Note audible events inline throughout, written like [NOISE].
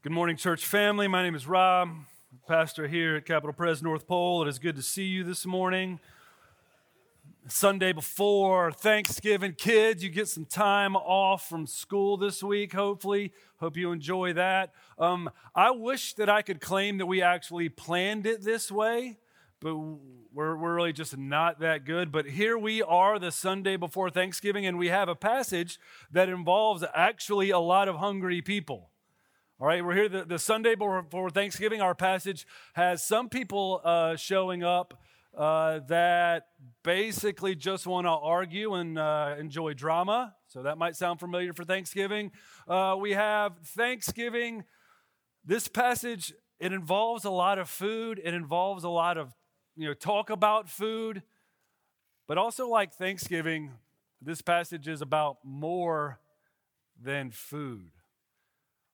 Good morning, church family. My name is Rob, pastor here at Capital Pres North Pole. It is good to see you this morning. Sunday before Thanksgiving, kids, you get some time off from school this week, hopefully. Hope you enjoy that. Um, I wish that I could claim that we actually planned it this way, but we're, we're really just not that good. But here we are the Sunday before Thanksgiving, and we have a passage that involves actually a lot of hungry people. All right, we're here the, the Sunday before Thanksgiving. Our passage has some people uh, showing up uh, that basically just want to argue and uh, enjoy drama. So that might sound familiar for Thanksgiving. Uh, we have Thanksgiving. This passage it involves a lot of food. It involves a lot of you know talk about food, but also like Thanksgiving, this passage is about more than food.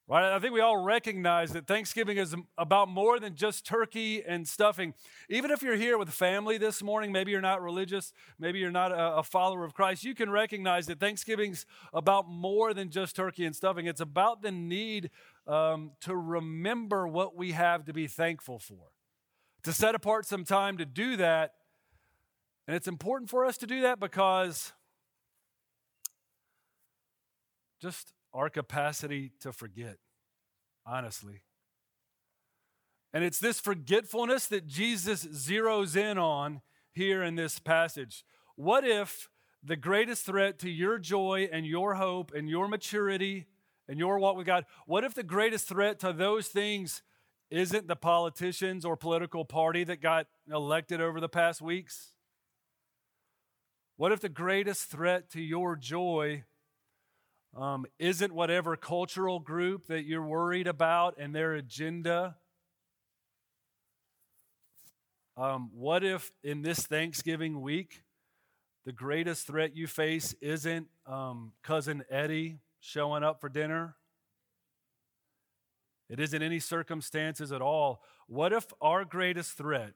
Right? I think we all recognize that Thanksgiving is about more than just turkey and stuffing. Even if you're here with family this morning, maybe you're not religious, maybe you're not a, follower of Christ, you can recognize that Thanksgiving's about more than just turkey and stuffing. It's about the need um, to remember what we have to be thankful for, to set apart some time to do that. And it's important for us to do that because just our capacity to forget, honestly. And it's this forgetfulness that Jesus zeroes in on here in this passage. What if the greatest threat to your joy and your hope and your maturity and your walk with God, what if the greatest threat to those things isn't the politicians or political party that got elected over the past weeks? What if the greatest threat to your joy um, isn't whatever cultural group that you're worried about and their agenda. Um, what if in this Thanksgiving week, the greatest threat you face isn't um, cousin Eddie showing up for dinner? It isn't any circumstances at all. What if our greatest threat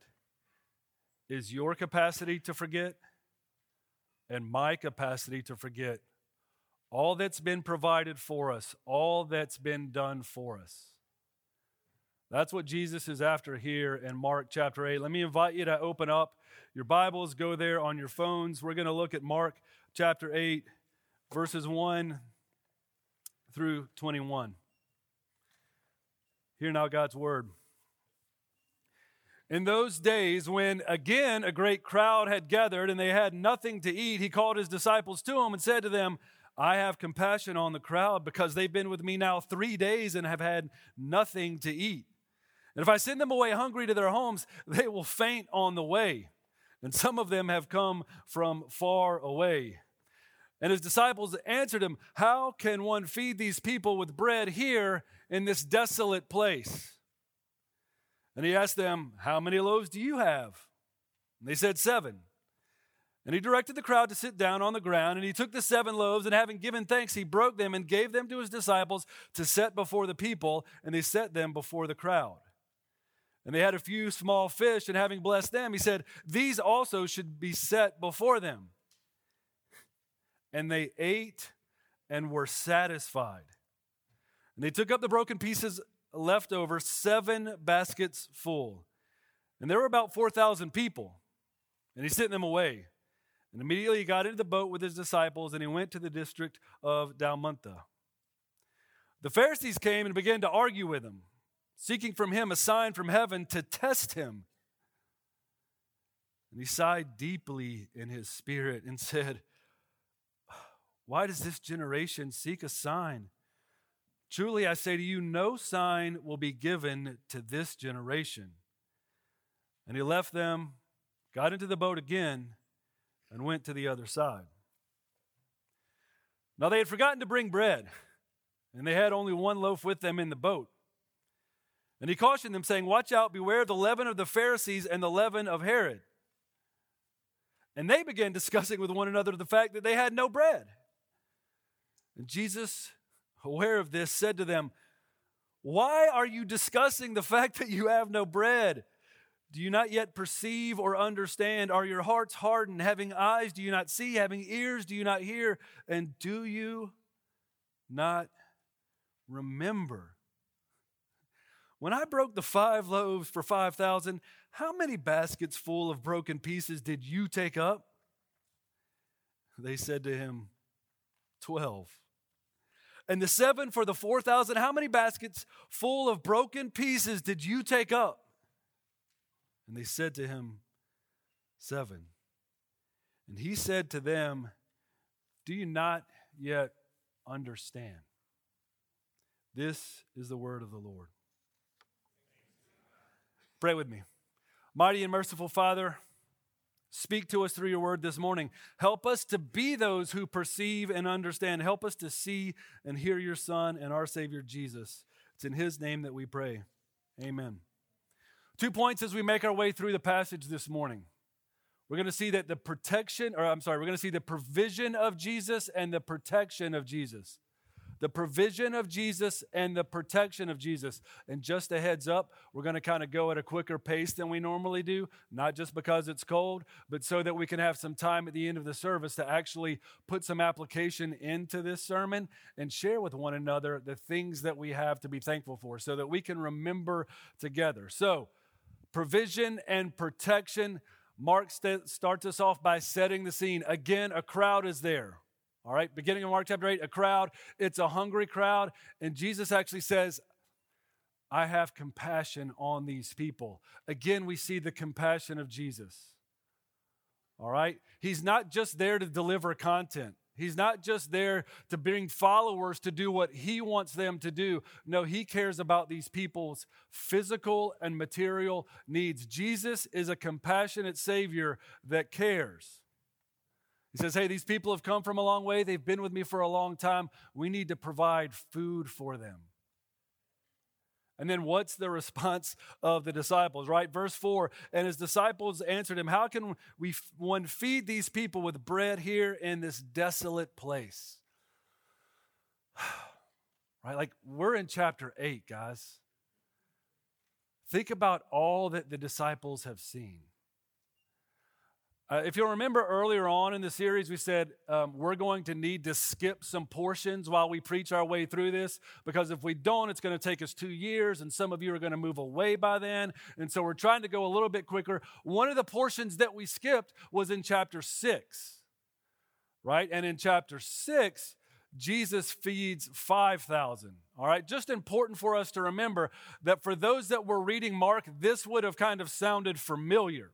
is your capacity to forget and my capacity to forget? All that's been provided for us, all that's been done for us. That's what Jesus is after here in Mark chapter 8. Let me invite you to open up your Bibles, go there on your phones. We're going to look at Mark chapter 8, verses 1 through 21. Hear now God's word. In those days, when again a great crowd had gathered and they had nothing to eat, he called his disciples to him and said to them, I have compassion on the crowd because they've been with me now three days and have had nothing to eat. And if I send them away hungry to their homes, [LAUGHS] they will faint on the way. And some of them have come from far away. And his disciples answered him, How can one feed these people with bread here in this desolate place? And he asked them, How many loaves do you have? And they said, Seven. And he directed the crowd to sit down on the ground, and he took the seven loaves, and having given thanks, he broke them and gave them to his disciples to set before the people, and they set them before the crowd. And they had a few small fish, and having blessed them, he said, These also should be set before them. And they ate and were satisfied. And they took up the broken pieces left over, seven baskets full. And there were about 4,000 people. And he sent them away. And immediately he got into the boat with his disciples and he went to the district of Dalmanutha. The Pharisees came and began to argue with him, seeking from him a sign from heaven to test him. And he sighed deeply in his spirit and [LAUGHS] said, Why does this generation seek a sign? Truly, I say to you, no sign will be given to this generation. And he left them, got into the boat again, and went to the other side. Now they had forgotten to bring bread, and they had only one loaf with them in the boat. And he cautioned them, saying, Watch out, beware the leaven of the Pharisees and the leaven of Herod. And they began [LAUGHS] discussing with one another the fact that they had no bread. And Jesus, aware of this, said to them, Why are you discussing the [LAUGHS] fact that you have no bread? Do you not yet perceive or understand? Are your hearts hardened? Having eyes, do you not see? Having ears, do you not hear? And do you not remember? When I broke the five loaves for 5,000, how many baskets full of broken pieces did you take up? They said to him, 12. And the seven for the 4,000, how many baskets full of broken pieces did you take up? And they said to him, Seven. And he said to them, Do you not yet understand? This is the word of the Lord. Pray with me. Mighty and merciful Father, speak to us through your word this morning. Help us to be those who perceive and understand. Help us to see and hear your Son and our Savior Jesus. It's in his name that we pray. Amen. Two points as we make our way through the passage this morning. We're going to see that the protection, or I'm sorry, we're going to see the provision of Jesus and the protection of Jesus the provision of Jesus and the protection of Jesus. And just a heads up, we're going to kind of go at a quicker pace than we normally do, not just because it's cold, but so that we can have some time at the end of the service to actually put some application into this sermon and share with one another the things that we have to be thankful for so that we can remember together. So, provision and protection. Mark st- starts us off by setting the scene. Again, a crowd is there. All right, beginning of Mark chapter 8, a crowd, it's a hungry crowd, and Jesus actually says, I have compassion on these people. Again, we see the compassion of Jesus. All right? He's not just there to deliver content. He's not just there to bring followers to do what he wants them to do. No, he cares about these people's physical and material needs. Jesus is a compassionate Savior that cares. He says, Hey, these people have come from a long way. They've been with me for a long time. We need to provide food for them. And then what's the response of the disciples, right? Verse 4 And his disciples answered him, How can we one feed these people with bread here in this desolate place? [SIGHS] right? Like we're in chapter 8, guys. Think about all that the disciples have seen. Uh, if you'll remember earlier on in the series, we said um, we're going to need to skip some portions while we preach our way through this because if we don't, it's going to take us two years, and some of you are going to move away by then. And so we're trying to go a little bit quicker. One of the portions that we skipped was in chapter six, right? And in chapter six, Jesus feeds 5,000. All right, just important for us to remember that for those that were reading Mark, this would have kind of sounded familiar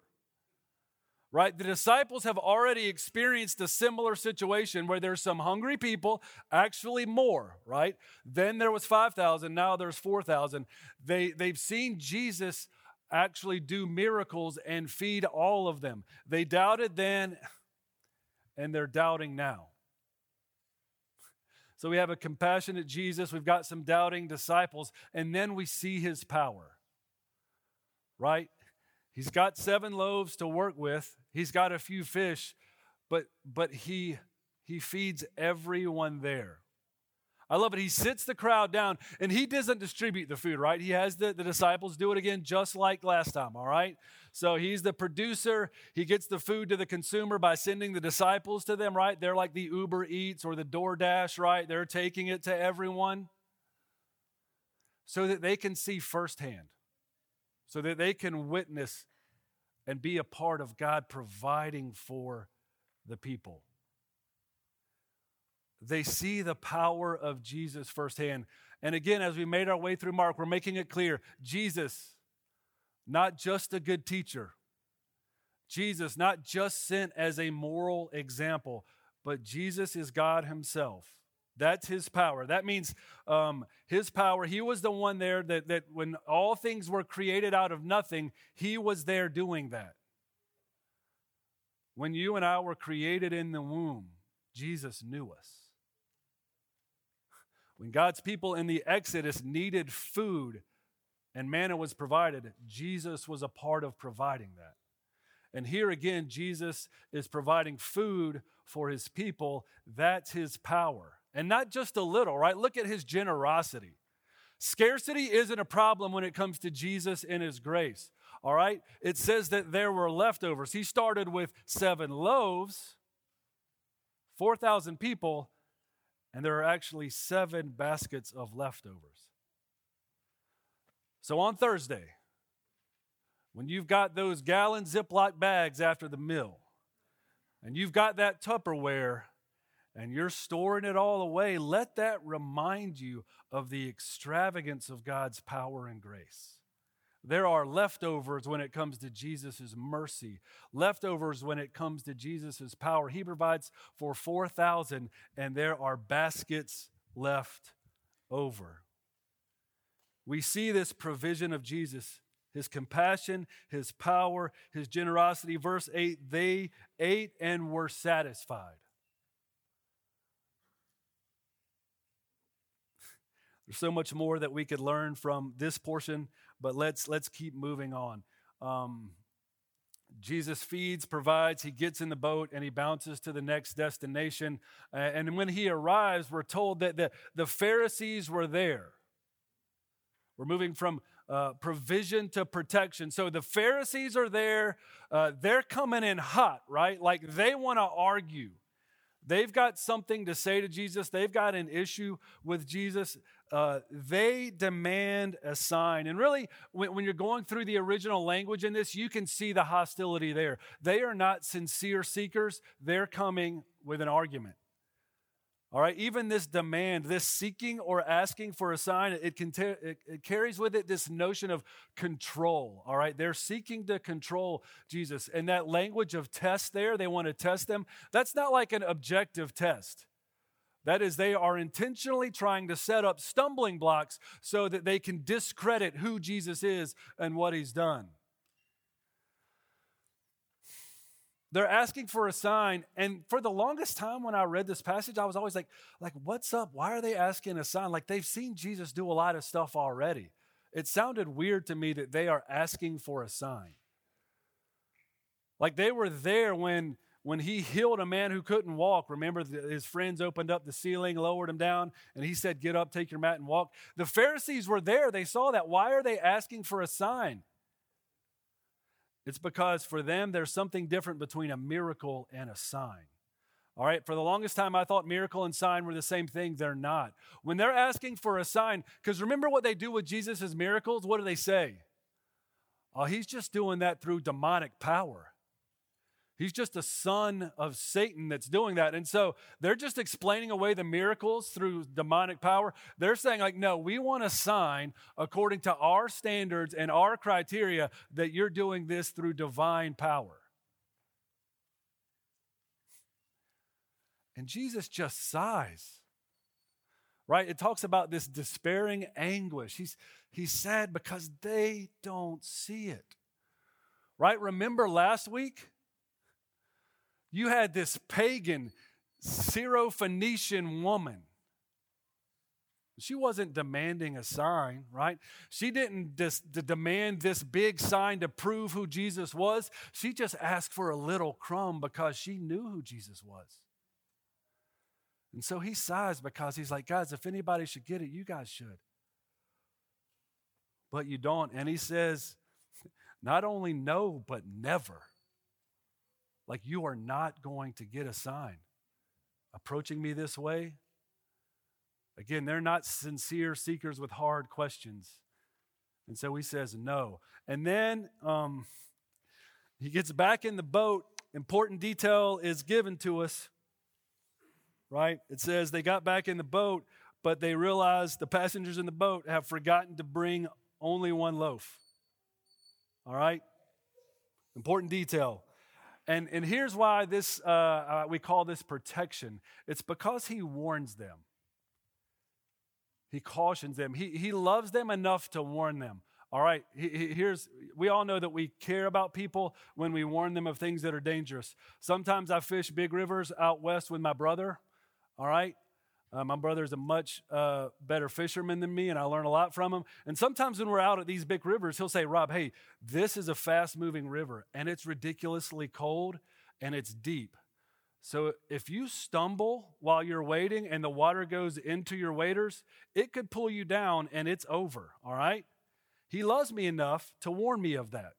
right? The disciples have already experienced a similar situation where there's some hungry people, actually more, right? Then there was 5,000, now there's 4,000. They, they've seen Jesus actually do miracles and feed all of them. They doubted then, and they're doubting now. So we have a compassionate Jesus, we've got some doubting disciples, and then we see his power, right? He's got seven loaves to work with. He's got a few fish, but but he he feeds everyone there. I love it. He sits the crowd down and he doesn't distribute the food, right? He has the, the disciples do it again just like last time, all right? So he's the producer. He gets the food to the consumer by sending the disciples to them, right? They're like the Uber Eats or the DoorDash, right? They're taking it to everyone so that they can see firsthand so that they can witness and be a part of God providing for the people. They see the power of Jesus firsthand. And again, as we made our way through Mark, we're making it clear Jesus, not just a good teacher, Jesus, not just sent as a moral example, but Jesus is God Himself. That's his power. That means um, his power. He was the one there that, that when all things were created out of nothing, he was there doing that. When you and I were created in the womb, Jesus knew us. When God's people in the Exodus needed food and manna was provided, Jesus was a part of providing that. And here again, Jesus is providing food for his people. That's his power and not just a little, right? Look at his generosity. Scarcity isn't a problem when it comes to Jesus and his grace. All right? It says that there were leftovers. He started with seven loaves, 4,000 people, and there are actually seven baskets of leftovers. So on Thursday, when you've got those gallon Ziploc bags after the meal, and you've got that Tupperware, and you're storing it all away, let that remind you of the extravagance of God's power and grace. There are leftovers when it comes to Jesus' mercy, leftovers when it comes to Jesus' power. He provides for 4,000, and there are baskets left over. We see this provision of Jesus, his compassion, his power, his generosity. Verse 8 they ate and were satisfied. There's so much more that we could learn from this portion, but let's let's keep moving on. Um, Jesus feeds, provides, he gets in the boat, and he bounces to the next destination. And when he arrives, we're told that the, the Pharisees were there. We're moving from uh, provision to protection. So the Pharisees are there. Uh, they're coming in hot, right? Like they want to argue. They've got something to say to Jesus. They've got an issue with Jesus. Uh, they demand a sign. And really, when, when, you're going through the original language in this, you can see the hostility there. They are not sincere seekers, they're coming with an argument. All right, even this demand, this seeking or asking for a sign, it, can it, it carries with it this notion of control. All right, they're seeking to control Jesus. And that language of test there, they want to test them, that's not like an objective test. That is, they are intentionally trying to set up stumbling blocks so that they can discredit who Jesus is and what he's done. They're asking for a sign. And for the longest time when I read this passage, I was always like, like, what's up? Why are they asking a sign? Like they've seen Jesus do a lot of stuff already. It sounded weird to me that they are asking for a sign. Like they were there when when he healed a man who couldn't walk, remember his friends opened up the ceiling, lowered him down, and he said, Get up, take your mat, and walk. The Pharisees were there. They saw that. Why are they asking for a sign? It's because for them, there's something different between a miracle and a sign. All right, for the longest time, I thought miracle and sign were the same thing. They're not. When they're asking for a sign, because remember what they do with Jesus' miracles? What do they say? Oh, he's just doing that through demonic power. He's just a son of Satan that's doing that. And so they're just explaining away the miracles through demonic power. They're saying, like, no, we want a sign according to our standards and our criteria that you're doing this through divine power. And Jesus just sighs. Right? It talks about this despairing anguish. He's, he's sad because they don't see it. Right? Remember last week? You had this pagan Syrophoenician woman. She wasn't demanding a sign, right? She didn't just demand this big sign to prove who Jesus was. She just asked for a little crumb because she knew who Jesus was. And so he sighs because he's like, guys, if anybody should get it, you guys should. But you don't. And he says, not only no, but never. Like you are not going to get a sign. Approaching me this way, again, they're not sincere seekers with hard questions. And so he says no. And then um, he gets back in the boat. Important detail is given to us, right? It says they got back in the boat, but they realized the passengers in the boat have forgotten to bring only one loaf. All right? Important detail. And, and here's why this, uh, uh, we call this protection it's because he warns them, he cautions them, he, he loves them enough to warn them. All right, he, he, here's, we all know that we care about people when we warn them of things that are dangerous. Sometimes I fish big rivers out west with my brother. All right, uh, my brother is a much uh, better fisherman than me, and I learn a lot from him. And sometimes when we're out at these big rivers, he'll say, Rob, hey, this is a fast moving river, and it's ridiculously cold and it's deep. So if you stumble while you're wading and the water goes into your waders, it could pull you down and it's over, all right? He loves me enough to warn me of that.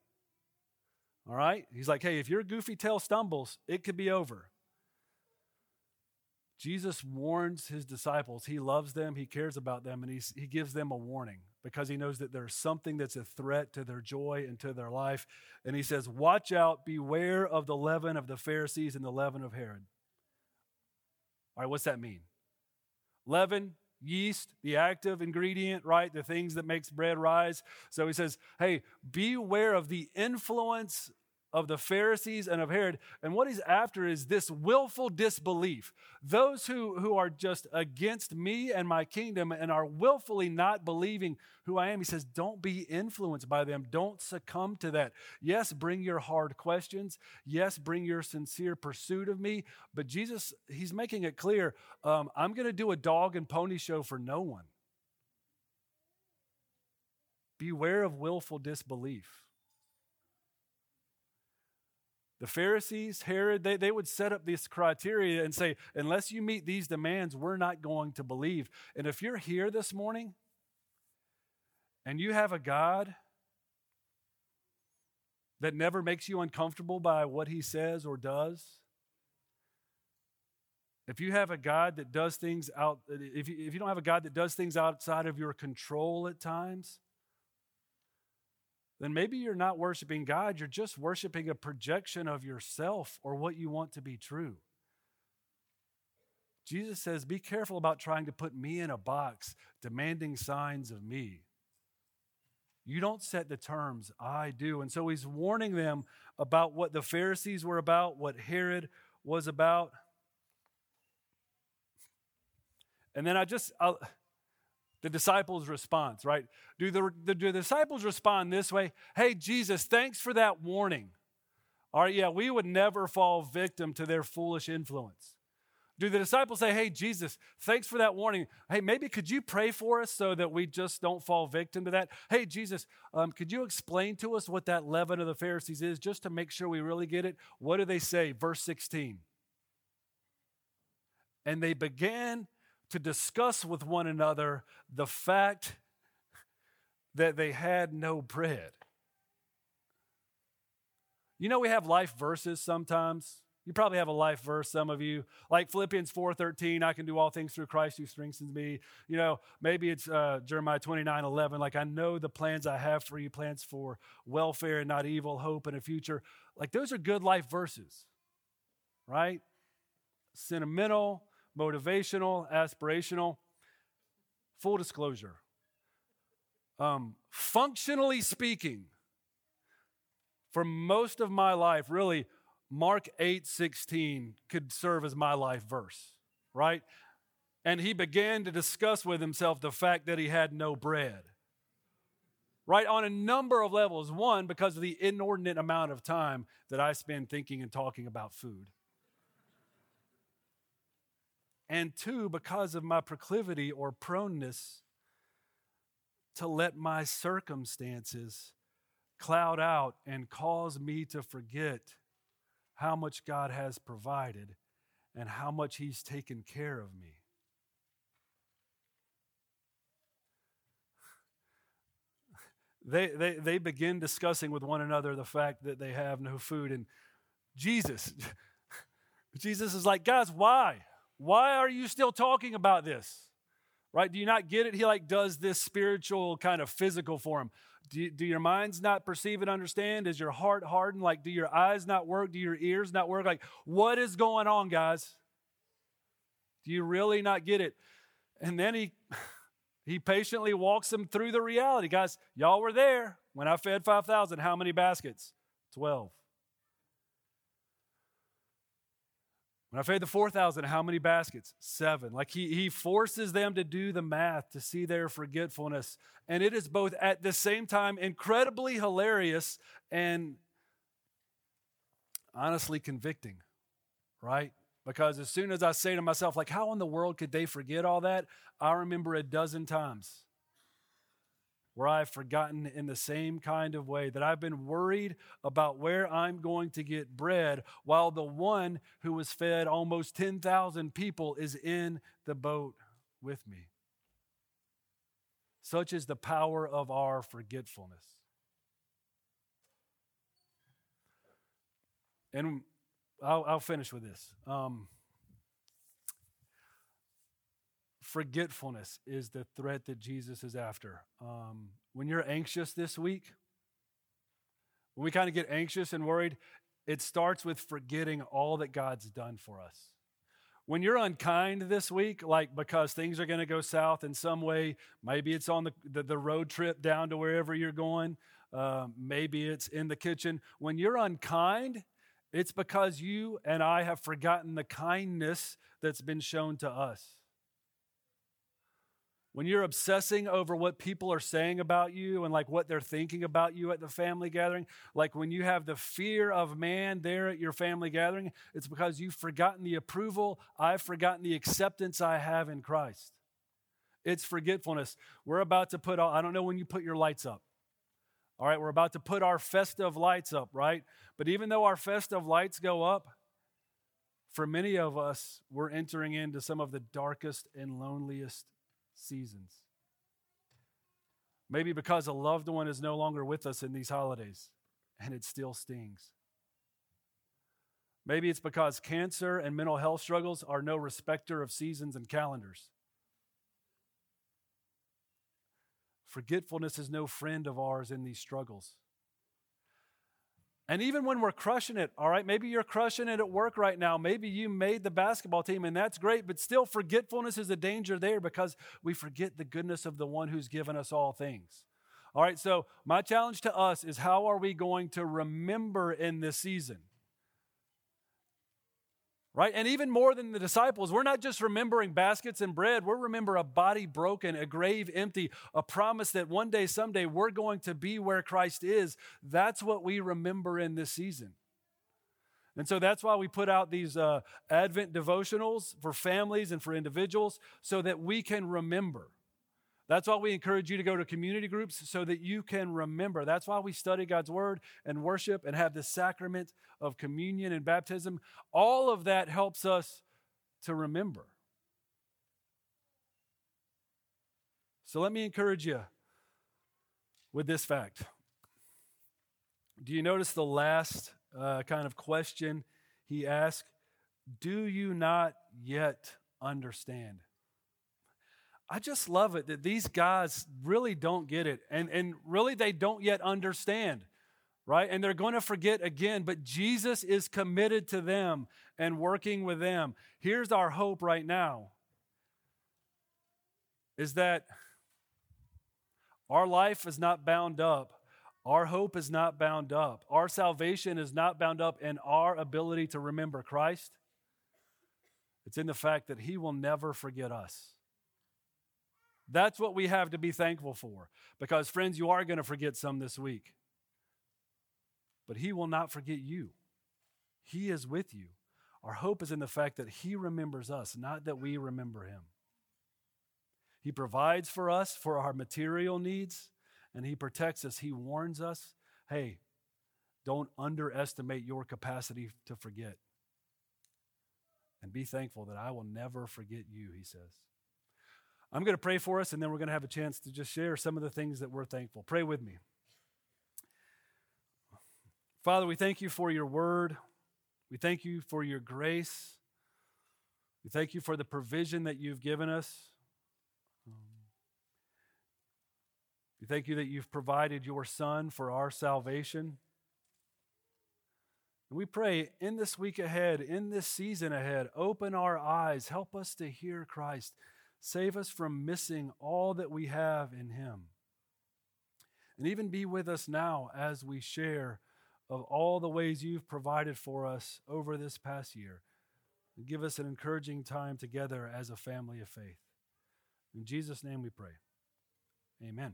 All right? He's like, hey, if your goofy tail stumbles, it could be over. Jesus warns his disciples. He loves them, he cares about them, and he's, he gives them a warning because he knows that there's something that's a threat to their joy and to their life. And he says, Watch out, beware of the leaven of the Pharisees and the leaven of Herod. All right, what's that mean? Leaven, yeast, the active ingredient, right? The things that makes bread rise. So he says, hey, beware of the influence of the Pharisees and of Herod. And what he's after is this willful disbelief. Those who, who are just against me and my kingdom and are willfully not believing who I am, he says, don't be influenced by them. Don't succumb to that. Yes, bring your hard questions. Yes, bring your sincere pursuit of me. But Jesus, he's making it clear um, I'm going to do a dog and pony show for no one. Beware of willful disbelief. The Pharisees, Herod, they, they would set up this criteria and say, unless you meet these demands, we're not going to believe. And if you're here this morning and you have a God that never makes you uncomfortable by what he says or does, if you have a God that does things out, if you, if you don't have a God that does things outside of your control at times, then maybe you're not worshiping God, you're just worshiping a projection of yourself or what you want to be true. Jesus says, Be careful about trying to put me in a box, demanding signs of me. You don't set the terms, I do. And so he's warning them about what the Pharisees were about, what Herod was about. And then I just, I'll, the disciples' response, right? Do the, the, do the disciples respond this way? Hey, Jesus, thanks for that warning. All right, yeah, we would never fall victim to their foolish influence. Do the disciples say, Hey, Jesus, thanks for that warning. Hey, maybe could you pray for us so that we just don't fall victim to that? Hey, Jesus, um, could you explain to us what that leaven of the Pharisees is just to make sure we really get it? What do they say? Verse 16. And they began to discuss with one another the fact that they had no bread. You know, we have life verses sometimes. You probably have a life verse, some of you, like Philippians 4:13, I can do all things through Christ who strengthens me. You know, maybe it's uh, Jeremiah 29, 11, like I know the plans I have for you, plans for welfare and not evil, hope and a future. Like those are good life verses, right? Sentimental, motivational, aspirational. Full disclosure. Um, functionally speaking, for most of my life, really, Mark 8 16 could serve as my life verse, right? And he began to discuss with himself the fact that he had no bread, right? On a number of levels. One, because of the inordinate amount of time that I spend thinking and talking about food and two, because of my proclivity or proneness to let my circumstances cloud out and cause me to forget how much God has provided and how much He's taken care of me. They, they, they begin discussing with one another the fact that they have no food. And Jesus, [LAUGHS] Jesus is like, guys, why? Why are you still talking about this? Right? Do you not get it? He like does this spiritual kind of physical for him. Do, do your minds not perceive and understand? Is your heart hardened? Like, do your eyes not work? Do your ears not work? Like, what is going on, guys? Do you really not get it? And then he [LAUGHS] he patiently walks them through the reality. Guys, y'all were there when I fed 5,000. How many baskets? 12. When I fed the 4,000, how many baskets? Seven. Like he, he forces them to do the math to see their forgetfulness. And it is both at the same time incredibly hilarious and honestly convicting, right? Because as soon as I say to myself, like, how in the world could they forget all that? I remember a dozen times where I've forgotten in the same kind of way, that I've been worried about where I'm going to get bread, while the one who was fed almost 10,000 people is in the boat with me. Such is the power of our forgetfulness. And I'll, I'll finish with this. Um, forgetfulness is the threat that Jesus is after. Um, when you're anxious this week, when we kind of get anxious and worried, it starts with forgetting all that God's done for us. When you're unkind this week, like because things are going to go south in some way, maybe it's on the, the, the road trip down to wherever you're going, uh, maybe it's in the kitchen. When you're unkind, it's because you and I have forgotten the kindness that's been shown to us when you're obsessing over what people are saying about you and like what they're thinking about you at the family gathering, like when you have the fear of man there at your family gathering, it's because you've forgotten the approval, I've forgotten the acceptance I have in Christ. It's forgetfulness. We're about to put, I don't know when you put your lights up. All right, we're about to put our festive lights up, right? But even though our festive lights go up, for many of us, we're entering into some of the darkest and loneliest seasons. Maybe because a loved one is no longer with us in these holidays and it still stings. Maybe it's because cancer and mental health struggles are no respecter of seasons and calendars. Forgetfulness is no friend of ours in these struggles. And even when we're crushing it, all right, maybe you're crushing it at work right now. Maybe you made the basketball team, and that's great, but still, forgetfulness is a danger there because we forget the goodness of the one who's given us all things. All right, so my challenge to us is how are we going to remember in this season? Right? And even more than the disciples, we're not just remembering baskets and bread, we're remember a body broken, a grave empty, a promise that one day, someday, we're going to be where Christ is. That's what we remember in this season. And so that's why we put out these uh, Advent devotionals for families and for individuals so that we can remember. That's why we encourage you to go to community groups so that you can remember. That's why we study God's word and worship and have the sacrament of communion and baptism. All of that helps us to remember. So let me encourage you with this fact. Do you notice the last uh, kind of question he asked? Do you not yet understand? I just love it that these guys really don't get it. And, and really, they don't yet understand, right? And they're going to forget again, but Jesus is committed to them and working with them. Here's our hope right now is that our life is not bound up. Our hope is not bound up. Our salvation is not bound up in our ability to remember Christ. It's in the fact that He will never forget us. That's what we have to be thankful for. Because, friends, you are going to forget some this week. But He will not forget you, He is with you. Our hope is in the fact that He remembers us, not that we remember Him. He provides for us for our material needs, and He protects us. He warns us hey, don't underestimate your capacity to forget. And be thankful that I will never forget you, He says. I'm going to pray for us, and then we're going to have a chance to just share some of the things that we're thankful. Pray with me. Father, we thank you for your word. We thank you for your grace. We thank you for the provision that you've given us. we thank you that you've provided your Son for our salvation. And we pray in this week ahead, in this season ahead, open our eyes, help us to hear Christ. Save us from missing all that we have in Him. And even be with us now as we share of all the ways you've provided for us over this past year. And give us an encouraging time together as a family of faith. In Jesus' name we pray. Amen.